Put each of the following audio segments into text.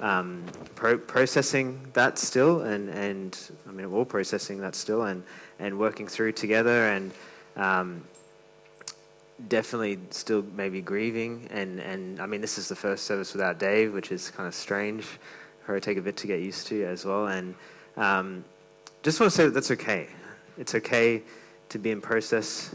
um, pro- processing that still, and, and I mean, we're all processing that still, and, and working through together, and um, definitely still maybe grieving. And, and I mean, this is the first service without Dave, which is kind of strange for her take a bit to get used to as well. And um, just want to say that that's okay. It's okay to be in process.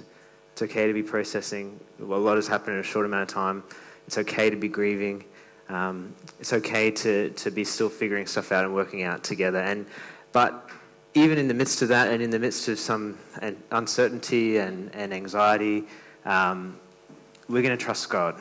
It's okay to be processing. A lot has happened in a short amount of time. It's okay to be grieving. Um, it's okay to, to be still figuring stuff out and working out together. And but even in the midst of that, and in the midst of some uncertainty and, and anxiety, um, we're going to trust God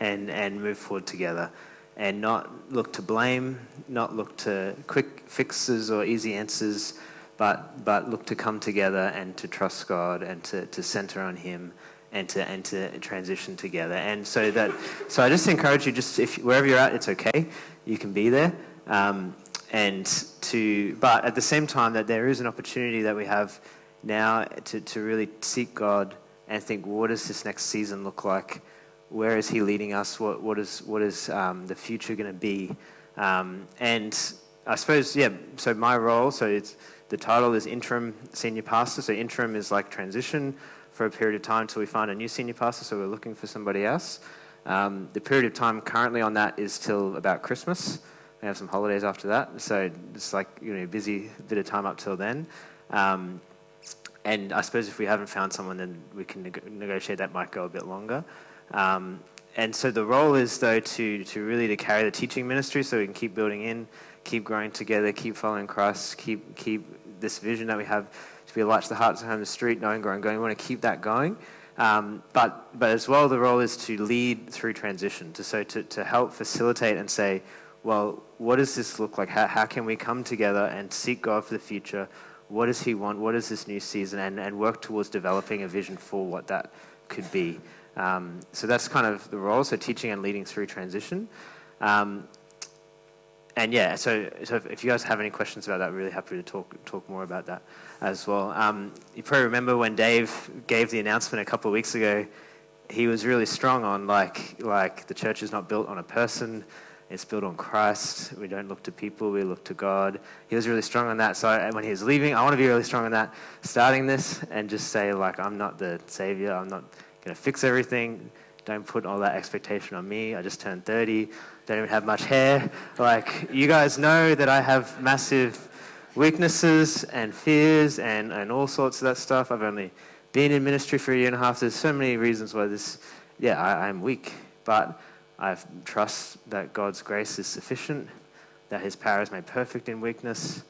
and, and move forward together and not look to blame, not look to quick fixes or easy answers, but, but look to come together and to trust God and to, to center on Him and to, and to transition together. And so that, so I just encourage you, just if wherever you're at, it's okay. You can be there. Um, and to, but at the same time, that there is an opportunity that we have now to, to really seek God and think, what does this next season look like? Where is He leading us? What, what is, what is um, the future going to be? Um, and I suppose, yeah, so my role, so it's, the title is interim senior pastor. So interim is like transition for a period of time until we find a new senior pastor. So we're looking for somebody else. Um, the period of time currently on that is till about Christmas. We have some holidays after that, so it's like you know busy bit of time up till then. Um, and I suppose if we haven't found someone, then we can neg- negotiate that might go a bit longer. Um, and so the role is though to to really to carry the teaching ministry, so we can keep building in, keep growing together, keep following Christ, keep keep this vision that we have to be a light to the hearts and home the street, knowing, growing, going. We want to keep that going. Um, but, but as well, the role is to lead through transition, to, so to, to help facilitate and say, well, what does this look like? How, how can we come together and seek God for the future? What does He want? What is this new season? And, and work towards developing a vision for what that could be. Um, so that's kind of the role, so teaching and leading through transition. Um, and yeah, so, so if you guys have any questions about that, really happy to talk talk more about that as well. Um, you probably remember when Dave gave the announcement a couple of weeks ago. He was really strong on like like the church is not built on a person, it's built on Christ. We don't look to people, we look to God. He was really strong on that. So when he was leaving, I want to be really strong on that. Starting this and just say like I'm not the savior. I'm not going to fix everything. Don't put all that expectation on me. I just turned 30 don't even have much hair. Like, you guys know that I have massive weaknesses and fears and, and all sorts of that stuff. I've only been in ministry for a year and a half. There's so many reasons why this, yeah, I, I'm weak. But I trust that God's grace is sufficient, that His power is made perfect in weakness,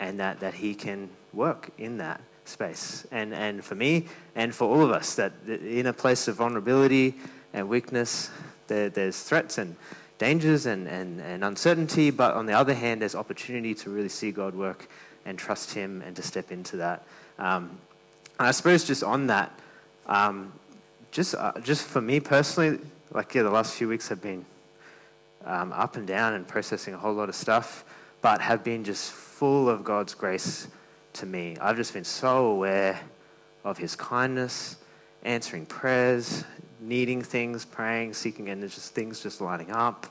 and that, that He can work in that space. And, and for me and for all of us, that in a place of vulnerability and weakness, there, there's threats and dangers and, and, and uncertainty, but on the other hand, there's opportunity to really see God work and trust Him and to step into that. Um, and I suppose just on that, um, just, uh, just for me personally, like, yeah, the last few weeks have been um, up and down and processing a whole lot of stuff, but have been just full of God's grace to me. I've just been so aware of His kindness, answering prayers, needing things, praying, seeking, and just things just lining up.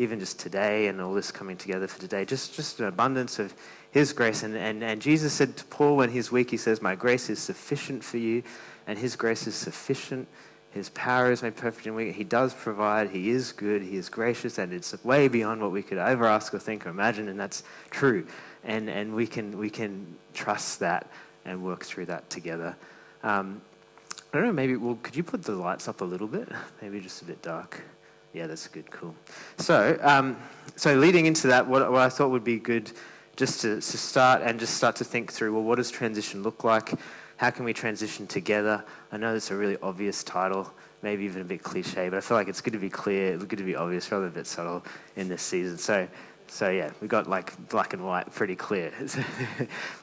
Even just today and all this coming together for today, just, just an abundance of His grace. And, and, and Jesus said to Paul when he's weak, He says, My grace is sufficient for you, and His grace is sufficient. His power is made perfect in weak. He does provide. He is good. He is gracious, and it's way beyond what we could ever ask or think or imagine, and that's true. And, and we, can, we can trust that and work through that together. Um, I don't know, maybe, well, could you put the lights up a little bit? Maybe just a bit dark. Yeah, that's good, cool. So, um, so leading into that, what, what, I thought would be good just to, to start and just start to think through, well, what does transition look like? How can we transition together? I know it's a really obvious title, maybe even a bit cliche, but I feel like it's good to be clear, it's good to be obvious rather than a bit subtle in this season. So so yeah, we got like black and white pretty clear.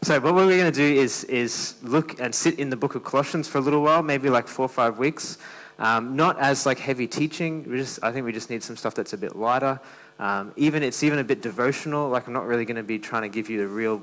so what we're going to do is, is look and sit in the book of Colossians for a little while, maybe like four or five weeks. Um, not as like heavy teaching. We just, I think we just need some stuff that's a bit lighter. Um, even it's even a bit devotional. Like I'm not really going to be trying to give you the real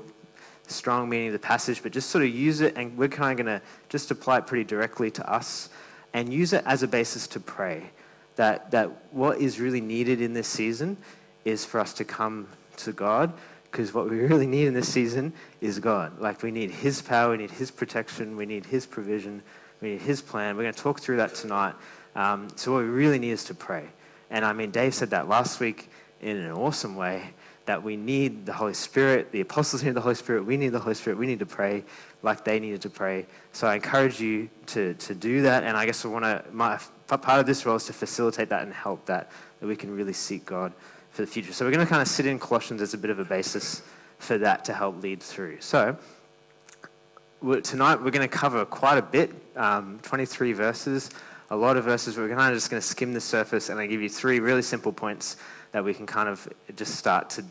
strong meaning of the passage, but just sort of use it, and we're kind of going to just apply it pretty directly to us, and use it as a basis to pray. That that what is really needed in this season is for us to come to God because what we really need in this season is God. Like we need His power, we need His protection, we need His provision, we need His plan. We're going to talk through that tonight. Um, so what we really need is to pray. And I mean, Dave said that last week in an awesome way that we need the Holy Spirit. The apostles need the Holy Spirit. We need the Holy Spirit. We need to pray like they needed to pray. So I encourage you to, to do that. And I guess I want to, my part of this role is to facilitate that and help that, that we can really seek God for the future. So we're going to kind of sit in Colossians as a bit of a basis for that to help lead through. So tonight we're going to cover quite a bit, um, 23 verses, a lot of verses. We're kind of just going to skim the surface and I give you three really simple points that we can kind of just start to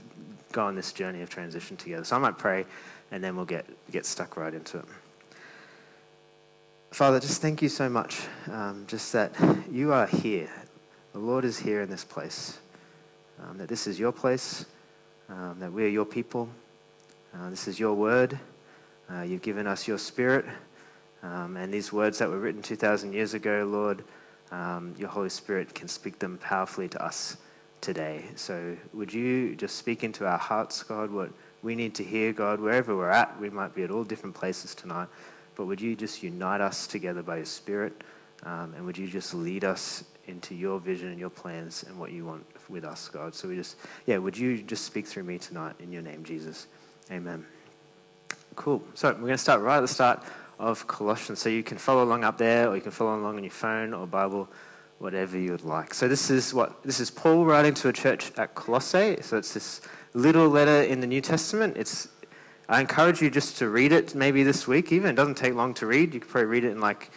go on this journey of transition together. So I might pray and then we'll get, get stuck right into it. Father, just thank you so much, um, just that you are here. The Lord is here in this place um, that this is your place, um, that we are your people. Uh, this is your word. Uh, you've given us your spirit. Um, and these words that were written 2,000 years ago, Lord, um, your Holy Spirit can speak them powerfully to us today. So would you just speak into our hearts, God, what we need to hear, God, wherever we're at? We might be at all different places tonight. But would you just unite us together by your Spirit? Um, and would you just lead us into your vision and your plans and what you want with us, God. So we just, yeah, would you just speak through me tonight in your name, Jesus? Amen. Cool. So we're going to start right at the start of Colossians. So you can follow along up there, or you can follow along on your phone or Bible, whatever you would like. So this is what this is Paul writing to a church at Colossae. So it's this little letter in the New Testament. It's I encourage you just to read it maybe this week. Even it doesn't take long to read. You could probably read it in like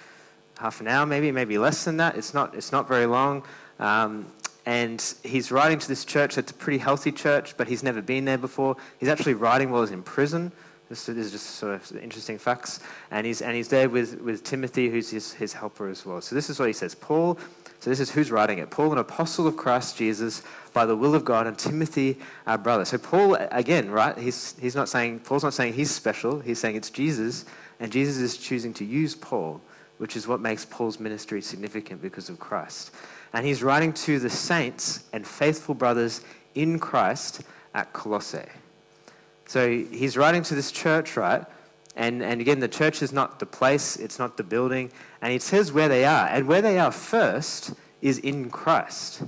half an hour, maybe maybe less than that. It's not it's not very long. Um, and he's writing to this church that's a pretty healthy church, but he's never been there before. He's actually writing while he's in prison. This is just sort of interesting facts. And he's, and he's there with, with Timothy, who's his, his helper as well. So this is what he says Paul, so this is who's writing it Paul, an apostle of Christ Jesus, by the will of God, and Timothy, our brother. So Paul, again, right, he's, he's not saying, Paul's not saying he's special, he's saying it's Jesus, and Jesus is choosing to use Paul, which is what makes Paul's ministry significant because of Christ. And he's writing to the saints and faithful brothers in Christ at Colossae. So he's writing to this church, right? And, and again, the church is not the place, it's not the building. And he says where they are. And where they are first is in Christ.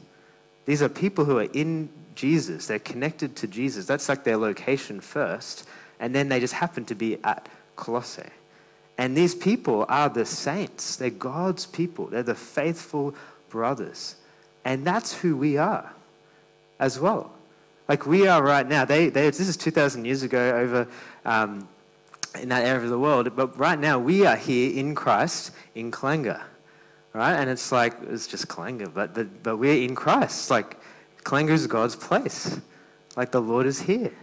These are people who are in Jesus, they're connected to Jesus. That's like their location first. And then they just happen to be at Colossae. And these people are the saints, they're God's people, they're the faithful brothers. And that's who we are as well. Like we are right now. They, they, this is 2,000 years ago over um, in that area of the world. But right now, we are here in Christ in Clangar. Right? And it's like, it's just Clangar, but, the, but we're in Christ. Like, Clangar is God's place. Like, the Lord is here.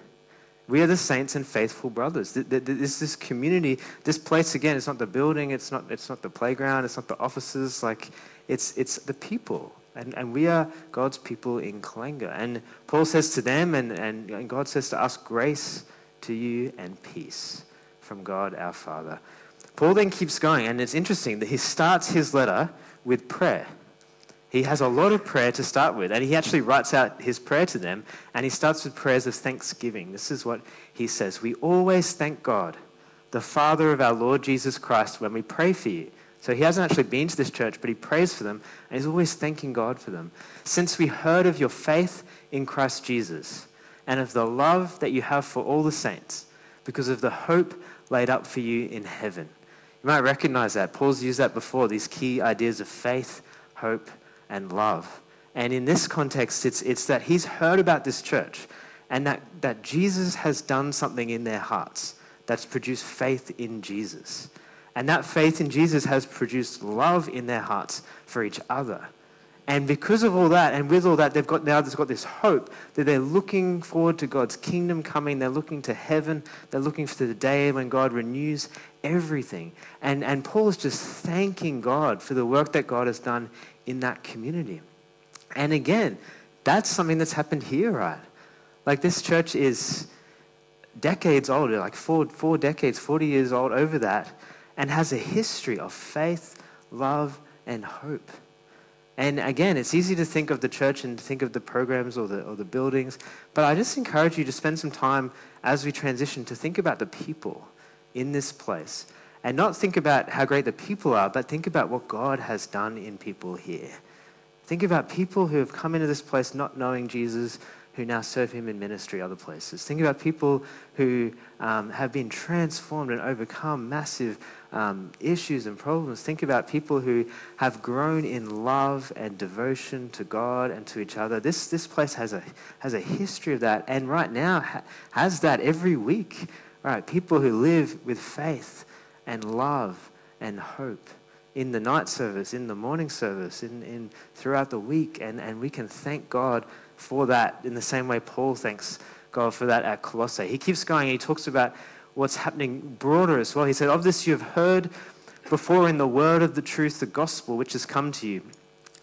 We are the saints and faithful brothers. This, this community, this place again, it's not the building, it's not, it's not the playground, it's not the offices. Like, it's, it's the people. And, and we are God's people in Clangar. And Paul says to them, and, and, and God says to us, grace to you and peace from God our Father. Paul then keeps going, and it's interesting that he starts his letter with prayer. He has a lot of prayer to start with, and he actually writes out his prayer to them, and he starts with prayers of thanksgiving. This is what he says We always thank God, the Father of our Lord Jesus Christ, when we pray for you so he hasn't actually been to this church, but he prays for them and he's always thanking God for them. Since we heard of your faith in Christ Jesus and of the love that you have for all the saints, because of the hope laid up for you in heaven. You might recognize that. Paul's used that before, these key ideas of faith, hope, and love. And in this context, it's, it's that he's heard about this church and that, that Jesus has done something in their hearts that's produced faith in Jesus. And that faith in Jesus has produced love in their hearts for each other. And because of all that, and with all that, they've got now they've got this hope that they're looking forward to God's kingdom coming. They're looking to heaven. They're looking for the day when God renews everything. And, and Paul is just thanking God for the work that God has done in that community. And again, that's something that's happened here, right? Like this church is decades older, like four, four decades, 40 years old over that and has a history of faith, love, and hope. And again, it's easy to think of the church and think of the programs or the, or the buildings, but I just encourage you to spend some time as we transition to think about the people in this place. And not think about how great the people are, but think about what God has done in people here. Think about people who have come into this place not knowing Jesus, who now serve him in ministry other places. Think about people who um, have been transformed and overcome massive um, issues and problems. Think about people who have grown in love and devotion to God and to each other. This, this place has a, has a history of that, and right now ha- has that every week. Right? People who live with faith and love and hope in the night service, in the morning service, in, in throughout the week, and, and we can thank God for that in the same way Paul thanks God for that at Colossae. He keeps going, he talks about what's happening broader as well. He said, Of this you have heard before in the word of the truth, the gospel which has come to you,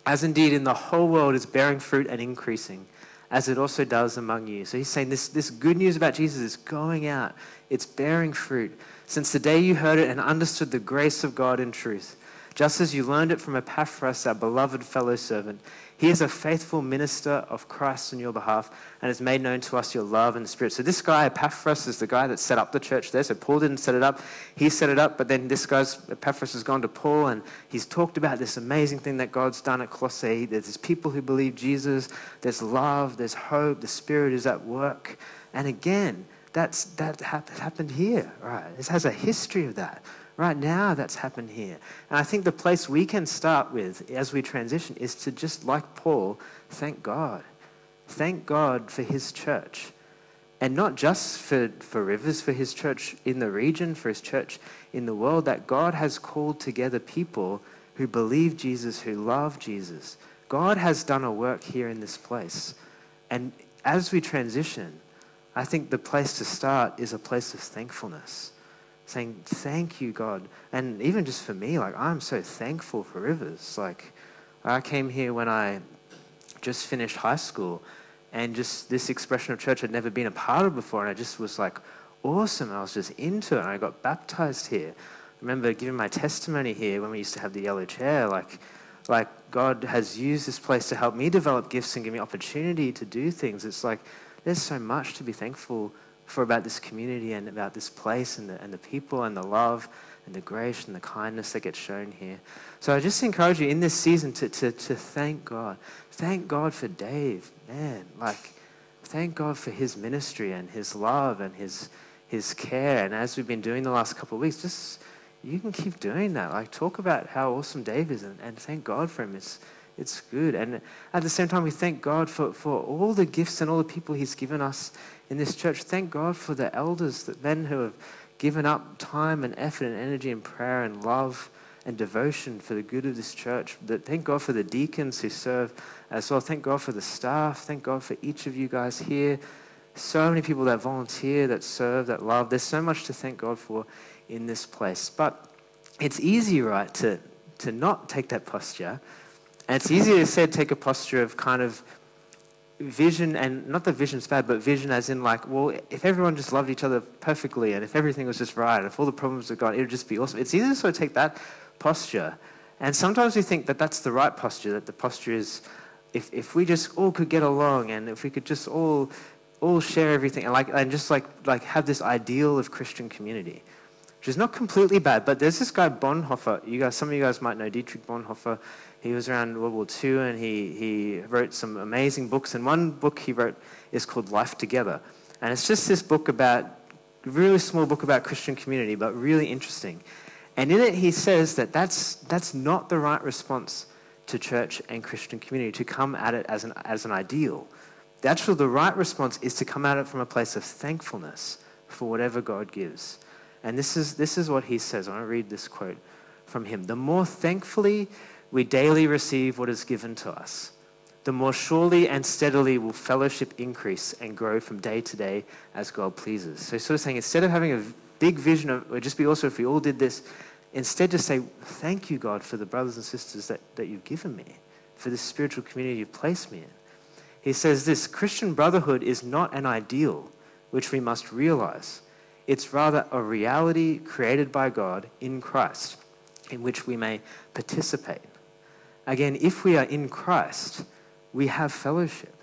as indeed in the whole world is bearing fruit and increasing, as it also does among you. So he's saying this, this good news about Jesus is going out, it's bearing fruit. Since the day you heard it and understood the grace of God in truth, just as you learned it from Epaphras, our beloved fellow servant, he is a faithful minister of Christ on your behalf and has made known to us your love and spirit. So this guy, Epaphras, is the guy that set up the church there. So Paul didn't set it up. He set it up, but then this guy's, Epaphras has gone to Paul and he's talked about this amazing thing that God's done at Colossae. There's people who believe Jesus. There's love. There's hope. The Spirit is at work. And again, that's, that happened here, right? This has a history of that. Right now, that's happened here. And I think the place we can start with as we transition is to just, like Paul, thank God. Thank God for his church. And not just for, for Rivers, for his church in the region, for his church in the world, that God has called together people who believe Jesus, who love Jesus. God has done a work here in this place. And as we transition, I think the place to start is a place of thankfulness saying, Thank you, God. And even just for me, like, I'm so thankful for Rivers. Like, I came here when I just finished high school, and just this expression of church I'd never been a part of before, and I just was like, awesome. I was just into it, and I got baptized here. I remember giving my testimony here when we used to have the yellow chair. Like, like God has used this place to help me develop gifts and give me opportunity to do things. It's like there's so much to be thankful for about this community and about this place and the, and the people and the love and the grace and the kindness that gets shown here. So I just encourage you in this season to, to, to thank God. Thank God for Dave, man. Like, thank God for his ministry and his love and his, his care. And as we've been doing the last couple of weeks, just you can keep doing that. Like, talk about how awesome Dave is and, and thank God for him. It's, it's good. And at the same time, we thank God for, for all the gifts and all the people he's given us in this church. Thank God for the elders, the men who have given up time and effort and energy and prayer and love and devotion for the good of this church. That thank God for the deacons who serve as well. Thank God for the staff. Thank God for each of you guys here. So many people that volunteer, that serve, that love. There's so much to thank God for in this place. But it's easy, right, to, to not take that posture. And it's easier to say take a posture of kind of vision, and not that vision's bad, but vision as in like, well, if everyone just loved each other perfectly and if everything was just right, and if all the problems were gone, it would just be awesome. It's easy to sort of take that posture. And sometimes we think that that's the right posture, that the posture is if, if we just all could get along and if we could just all all share everything and like and just like like have this ideal of Christian community, which is not completely bad. But there's this guy Bonhoeffer. You guys, some of you guys might know Dietrich Bonhoeffer. He was around World War II and he, he wrote some amazing books. And one book he wrote is called Life Together. And it's just this book about, really small book about Christian community, but really interesting. And in it, he says that that's, that's not the right response to church and Christian community, to come at it as an, as an ideal. The actual, the right response is to come at it from a place of thankfulness for whatever God gives. And this is, this is what he says. I want to read this quote from him. The more thankfully we daily receive what is given to us, the more surely and steadily will fellowship increase and grow from day to day as God pleases. So, he's sort of saying, instead of having a big vision of, it just be also if we all did this, instead just say, Thank you, God, for the brothers and sisters that, that you've given me, for this spiritual community you've placed me in. He says this Christian brotherhood is not an ideal which we must realize. It's rather a reality created by God in Christ in which we may participate. again, if we are in Christ, we have fellowship.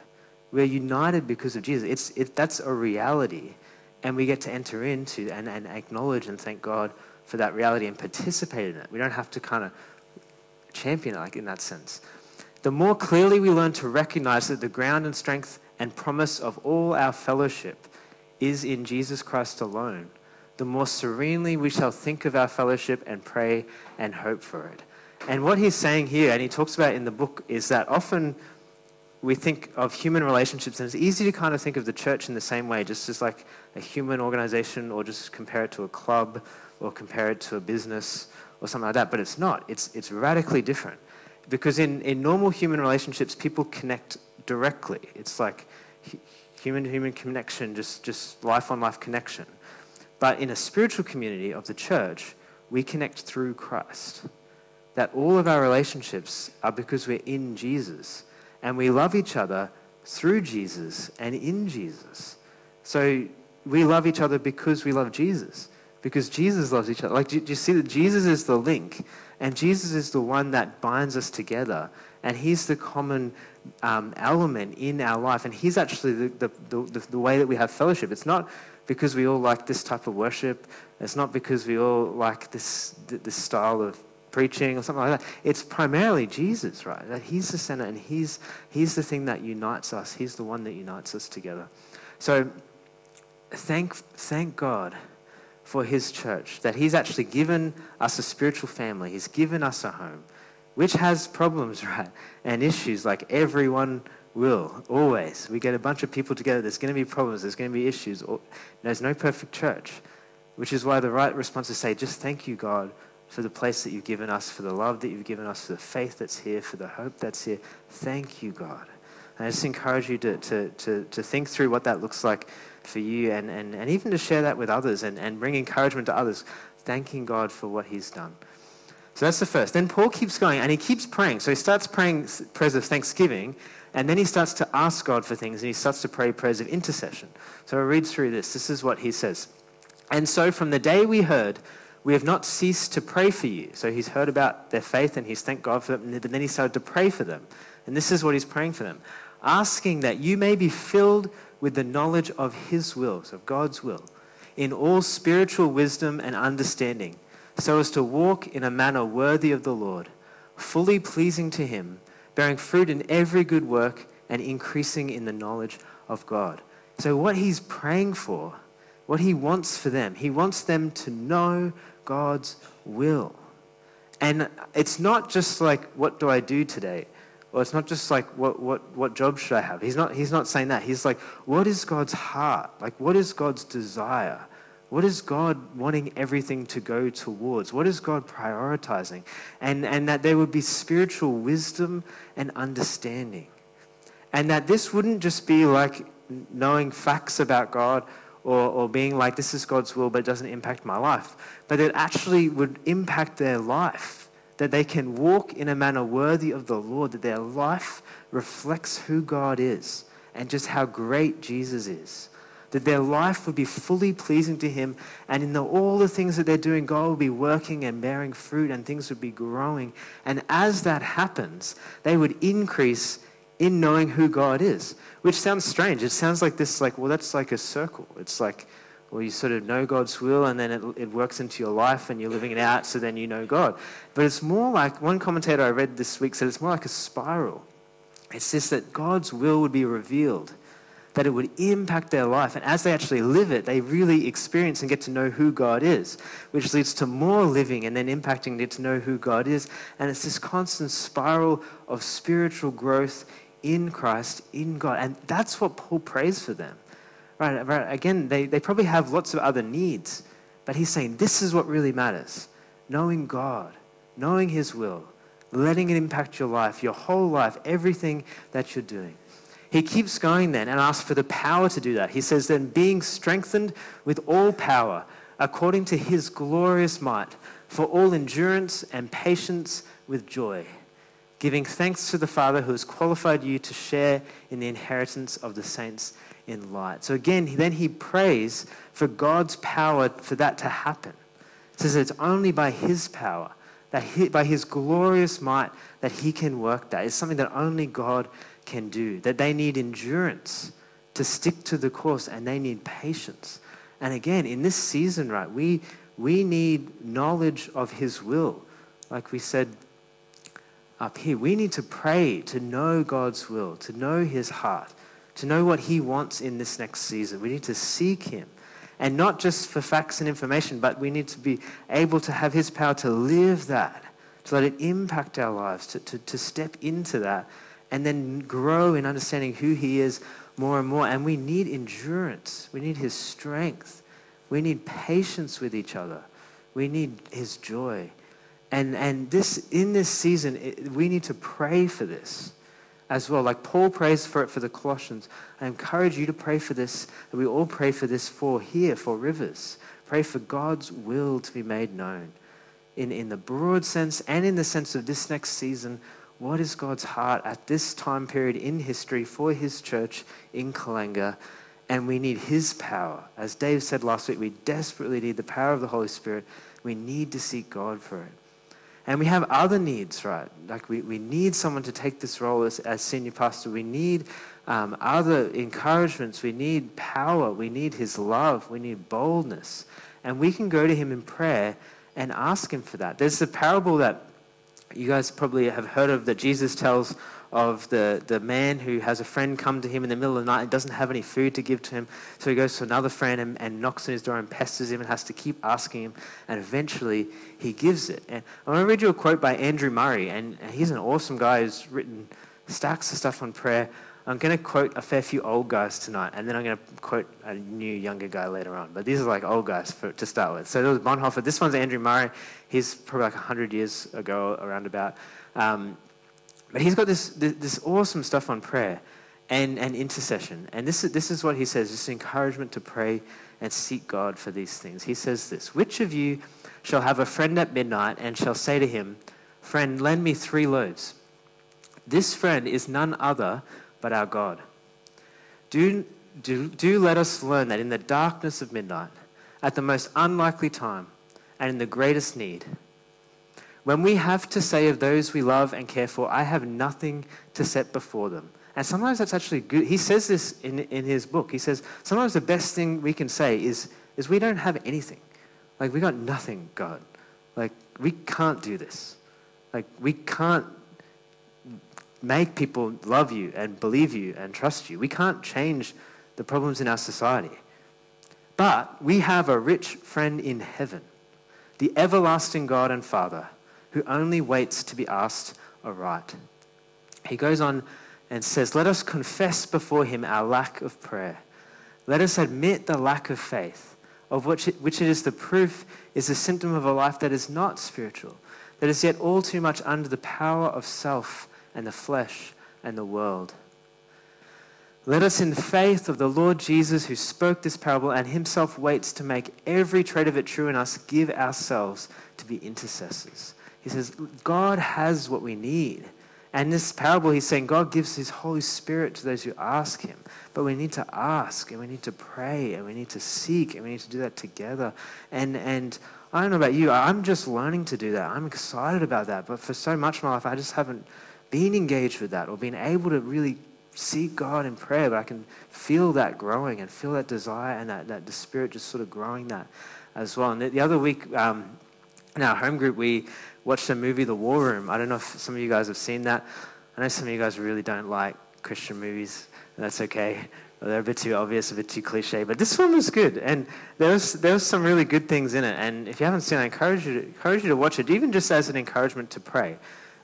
We're united because of Jesus. It's, it, that's a reality. And we get to enter into and, and acknowledge and thank God for that reality and participate in it. We don't have to kind of champion it like in that sense. The more clearly we learn to recognize that the ground and strength and promise of all our fellowship is in Jesus Christ alone, the more serenely we shall think of our fellowship and pray and hope for it. And what he's saying here, and he talks about in the book, is that often we think of human relationships, and it's easy to kind of think of the church in the same way, just as like a human organization, or just compare it to a club, or compare it to a business, or something like that. But it's not. It's, it's radically different. Because in, in normal human relationships, people connect directly. It's like human to human connection, just, just life on life connection. But in a spiritual community of the church, we connect through Christ. That all of our relationships are because we're in Jesus and we love each other through Jesus and in Jesus. So we love each other because we love Jesus, because Jesus loves each other. Like, do you see that Jesus is the link, and Jesus is the one that binds us together, and He's the common um, element in our life, and He's actually the, the, the, the way that we have fellowship. It's not because we all like this type of worship. It's not because we all like this, this style of preaching or something like that. It's primarily Jesus, right? That he's the center and he's, he's the thing that unites us. He's the one that unites us together. So thank, thank God for his church, that he's actually given us a spiritual family. He's given us a home, which has problems, right? And issues like everyone will, always. We get a bunch of people together, there's going to be problems, there's going to be issues. There's no perfect church, which is why the right response is to say, just thank you, God, for the place that you've given us, for the love that you've given us, for the faith that's here, for the hope that's here. Thank you, God. And I just encourage you to, to, to, to think through what that looks like for you and, and, and even to share that with others and, and bring encouragement to others, thanking God for what he's done. So that's the first. Then Paul keeps going and he keeps praying. So he starts praying prayers of thanksgiving and then he starts to ask God for things and he starts to pray prayers of intercession. So I read through this. This is what he says. And so from the day we heard, we have not ceased to pray for you. So he's heard about their faith and he's thanked God for them, but then he started to pray for them. And this is what he's praying for them asking that you may be filled with the knowledge of his will, so of God's will, in all spiritual wisdom and understanding, so as to walk in a manner worthy of the Lord, fully pleasing to him, bearing fruit in every good work and increasing in the knowledge of God. So, what he's praying for, what he wants for them, he wants them to know God's will. And it's not just like, what do I do today? Or it's not just like, what, what, what job should I have? He's not, he's not saying that. He's like, what is God's heart? Like, what is God's desire? What is God wanting everything to go towards? What is God prioritizing? And, and that there would be spiritual wisdom and understanding. And that this wouldn't just be like knowing facts about God or, or being like, this is God's will, but it doesn't impact my life. But it actually would impact their life, that they can walk in a manner worthy of the Lord, that their life reflects who God is and just how great Jesus is. That their life would be fully pleasing to Him, and in the, all the things that they're doing, God will be working and bearing fruit, and things would be growing. And as that happens, they would increase in knowing who God is, which sounds strange. It sounds like this, like, well, that's like a circle. It's like, well, you sort of know God's will and then it, it works into your life and you're living it out, so then you know God. But it's more like, one commentator I read this week said it's more like a spiral. It's just that God's will would be revealed, that it would impact their life. And as they actually live it, they really experience and get to know who God is, which leads to more living and then impacting get to know who God is. And it's this constant spiral of spiritual growth in Christ, in God. And that's what Paul prays for them. Right, right. Again, they, they probably have lots of other needs, but he's saying this is what really matters knowing God, knowing His will, letting it impact your life, your whole life, everything that you're doing. He keeps going then and asks for the power to do that. He says, then being strengthened with all power according to His glorious might, for all endurance and patience with joy giving thanks to the Father who has qualified you to share in the inheritance of the saints in light. So again, then he prays for God's power for that to happen. He says it's only by his power that he, by his glorious might, that he can work that. It's something that only God can do. That they need endurance to stick to the course and they need patience. And again, in this season, right, we, we need knowledge of his will. Like we said up here, we need to pray to know God's will, to know his heart, to know what he wants in this next season. We need to seek him. And not just for facts and information, but we need to be able to have his power to live that, to let it impact our lives, to, to, to step into that, and then grow in understanding who he is more and more. And we need endurance. We need his strength. We need patience with each other. We need his joy. And, and this, in this season, it, we need to pray for this as well. Like Paul prays for it for the Colossians. I encourage you to pray for this, that we all pray for this for here, for rivers. Pray for God's will to be made known in, in the broad sense and in the sense of this next season. What is God's heart at this time period in history for his church in Kalenga? And we need his power. As Dave said last week, we desperately need the power of the Holy Spirit. We need to seek God for it. And we have other needs, right? Like we, we need someone to take this role as, as senior pastor. We need um, other encouragements. We need power. We need his love. We need boldness. And we can go to him in prayer and ask him for that. There's a parable that you guys probably have heard of that Jesus tells of the, the man who has a friend come to him in the middle of the night and doesn't have any food to give to him. So he goes to another friend and, and knocks on his door and pesters him and has to keep asking him. And eventually he gives it. And I want to read you a quote by Andrew Murray. And, and he's an awesome guy who's written stacks of stuff on prayer. I'm going to quote a fair few old guys tonight, and then I'm going to quote a new younger guy later on. But these are like old guys for, to start with. So there was Bonhoeffer. This one's Andrew Murray. He's probably like 100 years ago, around about. Um, but he's got this, this, this awesome stuff on prayer and, and intercession. And this is, this is what he says this encouragement to pray and seek God for these things. He says this Which of you shall have a friend at midnight and shall say to him, Friend, lend me three loaves? This friend is none other but our God. Do, do, do let us learn that in the darkness of midnight, at the most unlikely time, and in the greatest need, when we have to say of those we love and care for, I have nothing to set before them. And sometimes that's actually good. He says this in, in his book. He says, sometimes the best thing we can say is, is we don't have anything. Like, we got nothing, God. Like, we can't do this. Like, we can't make people love you and believe you and trust you. We can't change the problems in our society. But we have a rich friend in heaven, the everlasting God and Father who only waits to be asked aright. He goes on and says, Let us confess before him our lack of prayer. Let us admit the lack of faith, of which it, which it is the proof, is a symptom of a life that is not spiritual, that is yet all too much under the power of self and the flesh and the world. Let us, in faith of the Lord Jesus, who spoke this parable and himself waits to make every trait of it true in us, give ourselves to be intercessors he says, God has what we need. And this parable, he's saying God gives his Holy Spirit to those who ask him. But we need to ask and we need to pray and we need to seek and we need to do that together. And, and I don't know about you, I'm just learning to do that. I'm excited about that. But for so much of my life, I just haven't been engaged with that or being able to really seek God in prayer. But I can feel that growing and feel that desire and that, that the Spirit just sort of growing that as well. And the, the other week, um, in our home group, we watched the movie The War Room. I don't know if some of you guys have seen that. I know some of you guys really don't like Christian movies, and that's okay. They're a bit too obvious, a bit too cliche, but this one was good, and there was there was some really good things in it. And if you haven't seen it, I encourage you to, encourage you to watch it, even just as an encouragement to pray.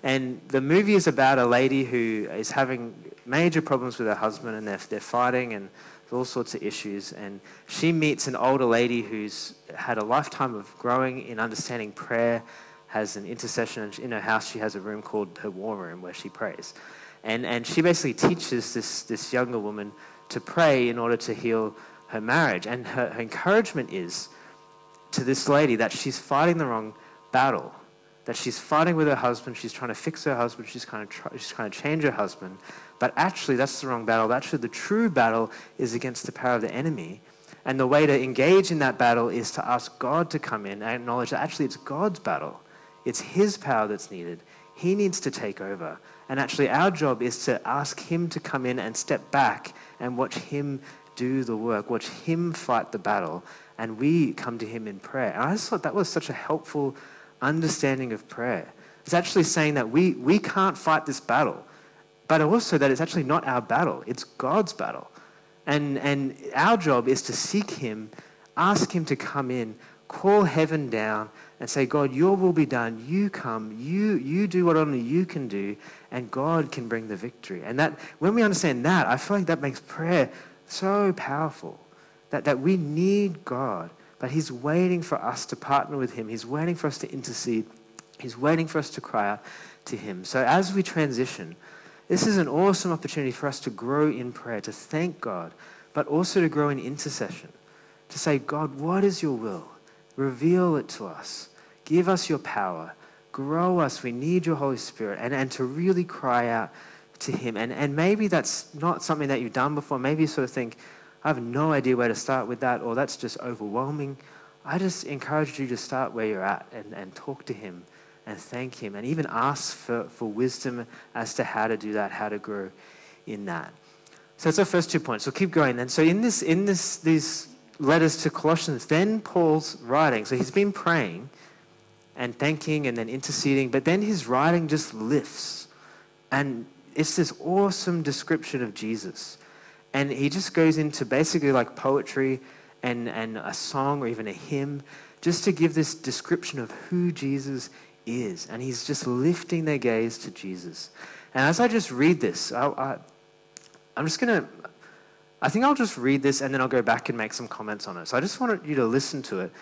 And the movie is about a lady who is having major problems with her husband, and they're they're fighting, and all sorts of issues. And she meets an older lady who's had a lifetime of growing in understanding prayer has an intercession. In her house, she has a room called her war room where she prays. And, and she basically teaches this, this younger woman to pray in order to heal her marriage. And her, her encouragement is to this lady that she's fighting the wrong battle, that she's fighting with her husband, she's trying to fix her husband, she's trying to, try, she's trying to change her husband. But actually, that's the wrong battle. Actually, the true battle is against the power of the enemy. And the way to engage in that battle is to ask God to come in and acknowledge that actually it's God's battle It's His power that's needed. He needs to take over. And actually, our job is to ask Him to come in and step back and watch Him do the work, watch Him fight the battle, and we come to Him in prayer. And I just thought that was such a helpful understanding of prayer. It's actually saying that we, we can't fight this battle, but also that it's actually not our battle, it's God's battle. And, and our job is to seek Him, ask Him to come in, call heaven down, and say, God, your will be done. You come, you, you do what only you can do, and God can bring the victory. And that when we understand that, I feel like that makes prayer so powerful. That, that we need God, but He's waiting for us to partner with Him. He's waiting for us to intercede. He's waiting for us to cry out to Him. So as we transition, this is an awesome opportunity for us to grow in prayer, to thank God, but also to grow in intercession. To say, God, what is your will? Reveal it to us. Give us your power. Grow us. We need your Holy Spirit. And, and to really cry out to Him. And, and maybe that's not something that you've done before. Maybe you sort of think, I have no idea where to start with that, or that's just overwhelming. I just encourage you to start where you're at and, and talk to Him and thank Him and even ask for, for wisdom as to how to do that, how to grow in that. So that's our first two points. So keep going then. So in this, in this, these letters to Colossians, then Paul's writing. So he's been praying and thanking and then interceding, but then his writing just lifts. And it's this awesome description of Jesus. And he just goes into basically like poetry and, and a song or even a hymn just to give this description of who Jesus is. And he's just lifting their gaze to Jesus. And as I just read this, I, I, I'm just going to, I think I'll just read this and then I'll go back and make some comments on it. So I just wanted you to listen to it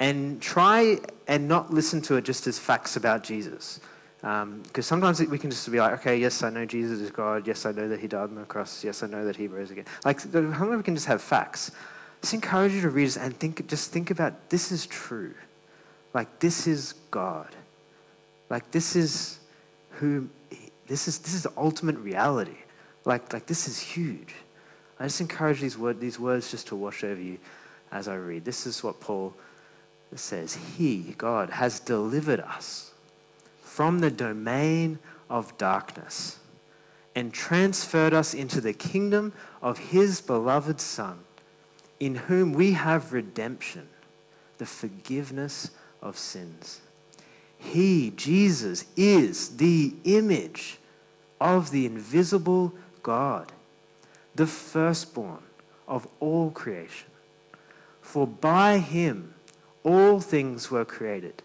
and try and not listen to it just as facts about Jesus. Because um, sometimes we can just be like, okay, yes, I know Jesus is God. Yes, I know that he died on the cross. Yes, I know that he rose again. Like, how many we can just have facts? Just encourage you to read this and think, just think about this is true. Like, this is God. Like, this is who, this is, this is the ultimate reality. Like, like this is huge. I just encourage these, word, these words just to wash over you as I read. This is what Paul says He, God, has delivered us from the domain of darkness and transferred us into the kingdom of His beloved Son, in whom we have redemption, the forgiveness of sins. He, Jesus, is the image of the invisible God, the firstborn of all creation. For by him, all things were created,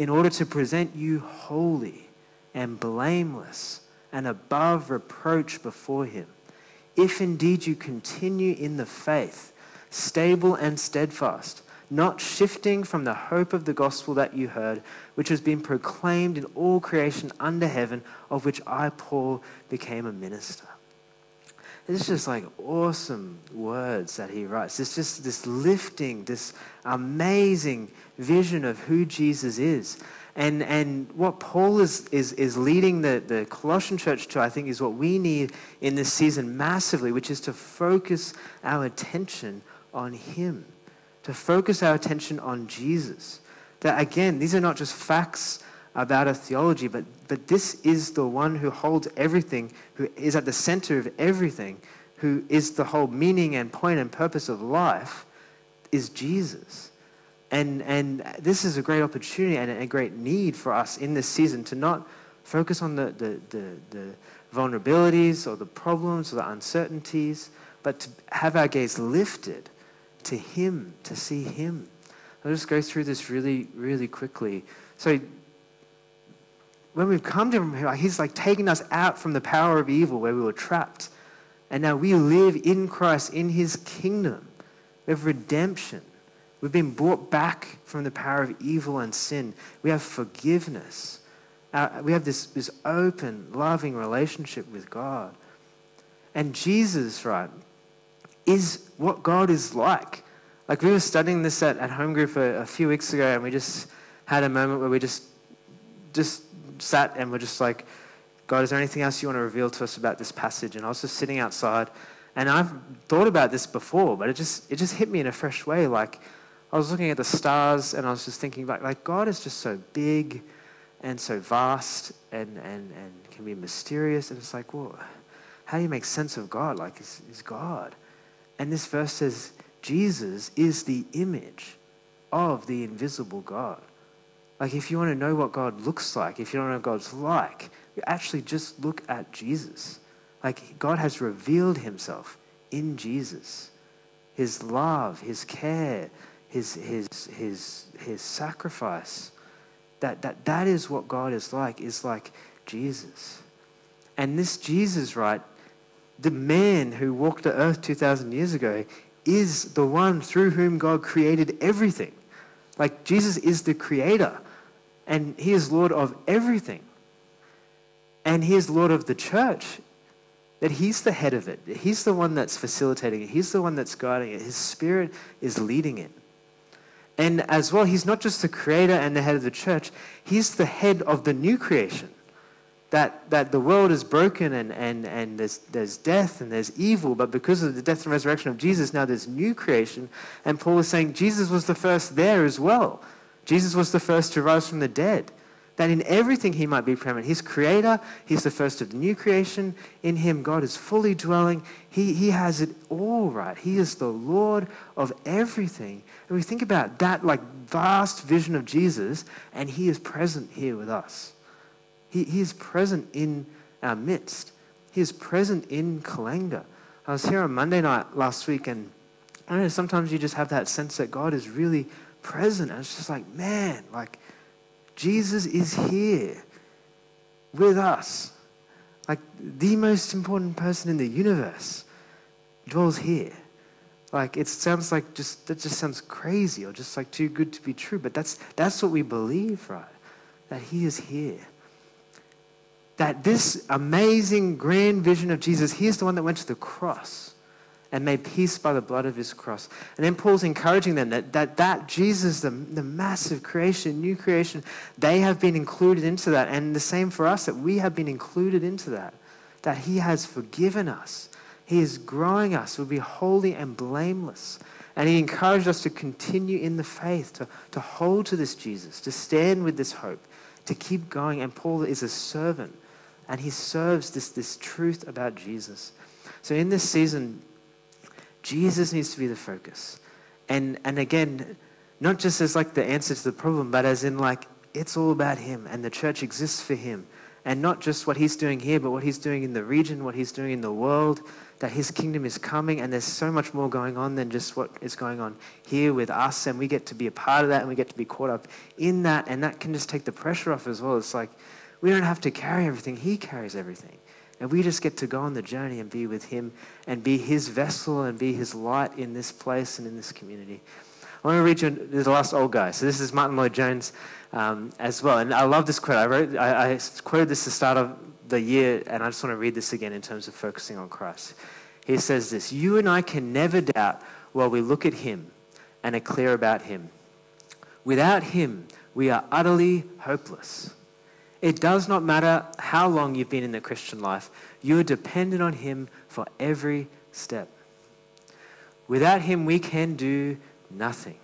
in order to present you holy and blameless and above reproach before him. If indeed you continue in the faith, stable and steadfast, not shifting from the hope of the gospel that you heard, which has been proclaimed in all creation under heaven, of which I, Paul, became a minister. It's just like awesome words that he writes. It's just this lifting, this amazing vision of who Jesus is. And, and what Paul is, is, is leading the, the Colossian church to, I think, is what we need in this season massively, which is to focus our attention on him, to focus our attention on Jesus. That, again, these are not just facts about a theology, but, but this is the one who holds everything, who is at the center of everything, who is the whole meaning and point and purpose of life, is Jesus. And, and this is a great opportunity and a great need for us in this season to not focus on the, the, the, the vulnerabilities or the problems or the uncertainties, but to have our gaze lifted to Him, to see Him. I'll just go through this really, really quickly. So, when we've come to Him, He's like taking us out from the power of evil where we were trapped. And now we live in Christ, in His kingdom. We have redemption. We've been brought back from the power of evil and sin. We have forgiveness. Uh, we have this, this open, loving relationship with God. And Jesus, right, is what God is like. Like we were studying this at, at home group a, a few weeks ago, and we just had a moment where we just just sat and we're just like, God, is there anything else you want to reveal to us about this passage? And I was just sitting outside, and I've thought about this before, but it just it just hit me in a fresh way. Like I was looking at the stars, and I was just thinking like, like God is just so big and so vast and, and, and can be mysterious. And it's like, well, how do you make sense of God? Like, is, he's God. And this verse says, Jesus is the image of the invisible God. Like, if you want to know what God looks like, if you don't know what God's like, you actually just look at Jesus. Like, God has revealed himself in Jesus. His love, his care, his, his, his, his sacrifice. That, that, that is what God is like, is like Jesus. And this Jesus, right, the man who walked the earth 2,000 years ago is the one through whom God created everything. Like Jesus is the creator, and he is Lord of everything. And he is Lord of the church, that he's the head of it. He's the one that's facilitating it, he's the one that's guiding it. His spirit is leading it. And as well, he's not just the creator and the head of the church, he's the head of the new creation that, that the world is broken and, and, and there's, there's death and there's evil, but because of the death and resurrection of Jesus, now there's new creation. And Paul is saying Jesus was the first there as well. Jesus was the first to rise from the dead. That in everything he might be preeminent. He's creator, he's the first of the new creation. In him, God is fully dwelling. He, he has it all right. He is the Lord of everything. And we think about that like vast vision of Jesus, and he is present here with us. He, he is present in our midst. He is present in Kalenga. I was here on Monday night last week, and I know sometimes you just have that sense that God is really present. And it's just like, man, like Jesus is here with us. Like the most important person in the universe dwells here. Like it sounds like just that just sounds crazy or just like too good to be true, but that's that's what we believe, right? That he is here that this amazing grand vision of Jesus, he's the one that went to the cross and made peace by the blood of his cross. And then Paul's encouraging them that that, that Jesus, the, the massive creation, new creation, they have been included into that. And the same for us, that we have been included into that. That he has forgiven us. He is growing us. We'll be holy and blameless. And he encouraged us to continue in the faith, to, to hold to this Jesus, to stand with this hope, to keep going. And Paul is a servant and he serves this, this truth about Jesus. So in this season, Jesus needs to be the focus. And, and again, not just as like the answer to the problem, but as in like it's all about him and the church exists for him. And not just what he's doing here, but what he's doing in the region, what he's doing in the world, that his kingdom is coming and there's so much more going on than just what is going on here with us. And we get to be a part of that and we get to be caught up in that. And that can just take the pressure off as well. It's like, we don't have to carry everything, He carries everything. And we just get to go on the journey and be with Him and be His vessel and be His light in this place and in this community. I want to read you the last old guy. So this is Martyn Lloyd-Jones um, as well. And I love this quote. I, wrote, I, I quoted this at the start of the year, and I just want to read this again in terms of focusing on Christ. He says this You and I can never doubt while we look at Him and are clear about Him. Without Him, we are utterly hopeless. It does not matter how long you've been in the Christian life, you are dependent on Him for every step. Without Him, we can do nothing.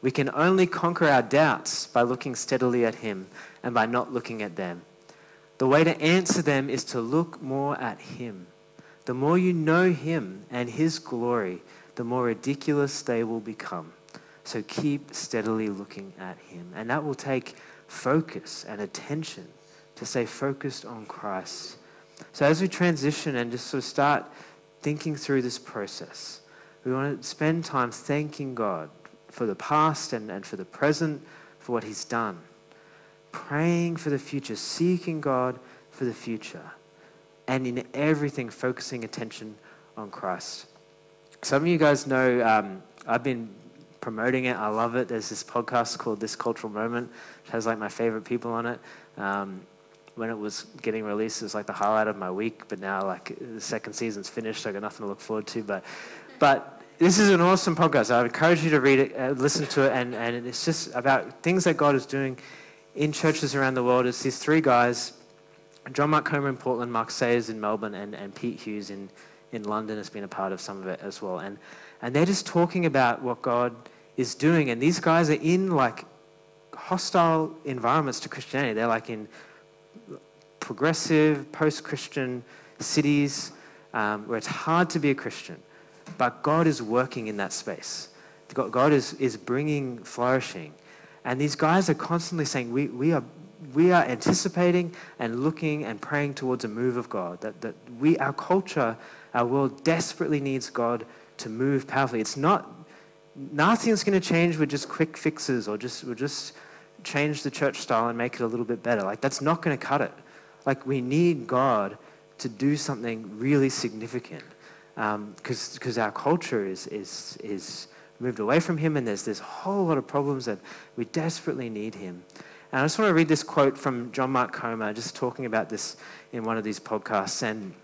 We can only conquer our doubts by looking steadily at Him and by not looking at them. The way to answer them is to look more at Him. The more you know Him and His glory, the more ridiculous they will become. So keep steadily looking at him. And that will take focus and attention to stay focused on Christ. So as we transition and just sort of start thinking through this process, we want to spend time thanking God for the past and, and for the present, for what he's done. Praying for the future, seeking God for the future. And in everything, focusing attention on Christ. Some of you guys know um, I've been promoting it. I love it. There's this podcast called This Cultural Moment, which has like my favorite people on it. Um, when it was getting released, it was like the highlight of my week. But now, like the second season's finished, so I got nothing to look forward to. But, but this is an awesome podcast. I would encourage you to read it, uh, listen to it, and, and it's just about things that God is doing in churches around the world. It's these three guys John Mark Comer in Portland, Mark Sayers in Melbourne, and, and Pete Hughes in, in London has been a part of some of it as well. And, and they're just talking about what God is doing. And these guys are in like hostile environments to Christianity. They're like in progressive, post Christian cities um, where it's hard to be a Christian. But God is working in that space. God is, is bringing flourishing. And these guys are constantly saying, we, we, are, we are anticipating and looking and praying towards a move of God. That, that we, our culture, our world desperately needs God to move powerfully. It's not, nothing's going to change with just quick fixes or just, we'll just change the church style and make it a little bit better. Like, that's not going to cut it. Like, we need God to do something really significant because um, our culture is, is, is moved away from him and there's this whole lot of problems that we desperately need him. And I just want to read this quote from John Mark Comer, just talking about this in one of these podcasts. And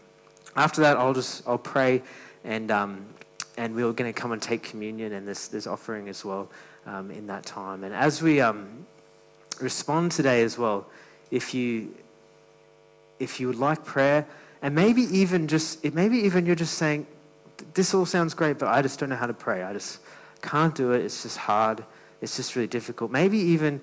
after that, I'll just I'll pray, and um, and we're going to come and take communion and this this offering as well um, in that time. And as we um, respond today as well, if you if you would like prayer, and maybe even just maybe even you're just saying, this all sounds great, but I just don't know how to pray. I just can't do it. It's just hard. It's just really difficult. Maybe even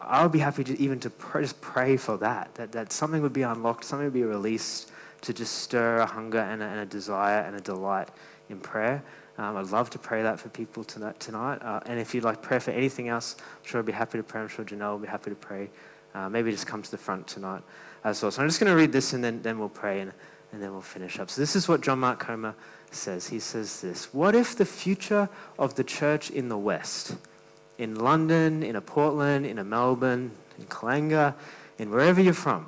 I would be happy to even to just pray for that, that, that something would be unlocked, something would be released to just stir a hunger and a, and a desire and a delight in prayer. Um, I'd love to pray that for people tonight. tonight. Uh, and if you'd like prayer for anything else, I'm sure I'd be happy to pray. I'm sure Janelle will be happy to pray. Uh, maybe just come to the front tonight as well. So I'm just going to read this and then, then we'll pray and, and then we'll finish up. So this is what John Mark Comer says. He says this What if the future of the church in the West, in London, in a Portland, in a Melbourne, in Kalanga, in wherever you're from,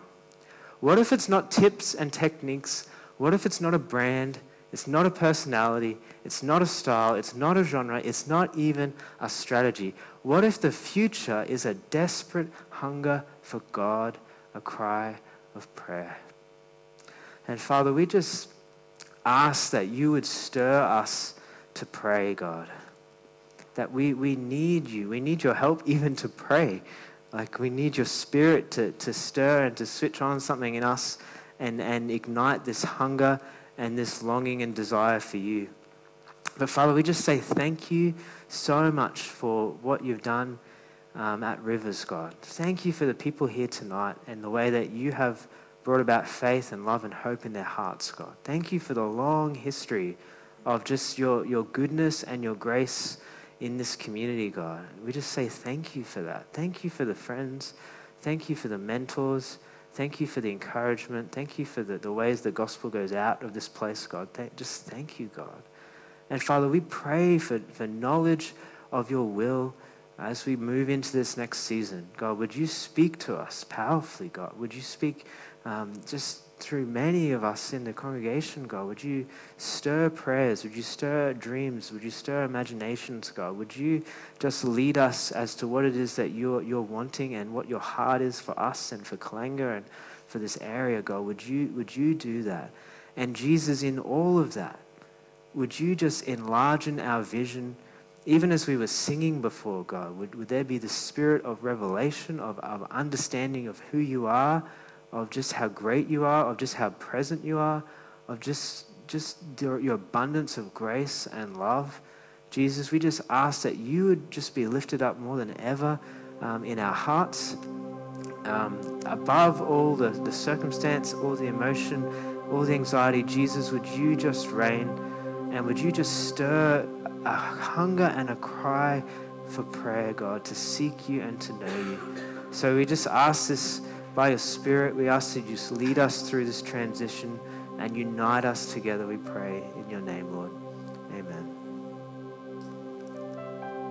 what if it's not tips and techniques? What if it's not a brand? It's not a personality. It's not a style. It's not a genre. It's not even a strategy. What if the future is a desperate hunger for God, a cry of prayer? And Father, we just ask that you would stir us to pray, God. That we, we need you. We need your help even to pray. Like we need your spirit to, to stir and to switch on something in us and, and ignite this hunger and this longing and desire for you. But Father, we just say thank you so much for what you've done um, at Rivers, God. Thank you for the people here tonight and the way that you have brought about faith and love and hope in their hearts, God. Thank you for the long history of just your, your goodness and your grace in this community, God. We just say thank you for that. Thank you for the friends. Thank you for the mentors. Thank you for the encouragement. Thank you for the, the ways the gospel goes out of this place, God. Th- just thank you, God. And Father, we pray for, for knowledge of your will as we move into this next season. God, would you speak to us powerfully, God? Would you speak um, just through many of us in the congregation, God. Would you stir prayers? Would you stir dreams? Would you stir imaginations, God? Would you just lead us as to what it is that you're, you're wanting and what your heart is for us and for Kalanga and for this area, God? Would you, would you do that? And Jesus, in all of that, would you just enlarge in our vision? Even as we were singing before, God, would, would there be the spirit of revelation, of, of understanding of who you are? Of just how great you are, of just how present you are, of just, just your, abundance of grace and love. Jesus, we just ask that you would just be lifted up more than ever um, in our hearts, um, above all the, the circumstance, all the emotion, all the anxiety. Jesus, would you just reign And would you just stir a hunger and a cry for prayer, God, to seek you and to know you. So we just ask this by your Spirit. We ask that you just lead us through this transition and unite us together, we pray, in your name, Lord.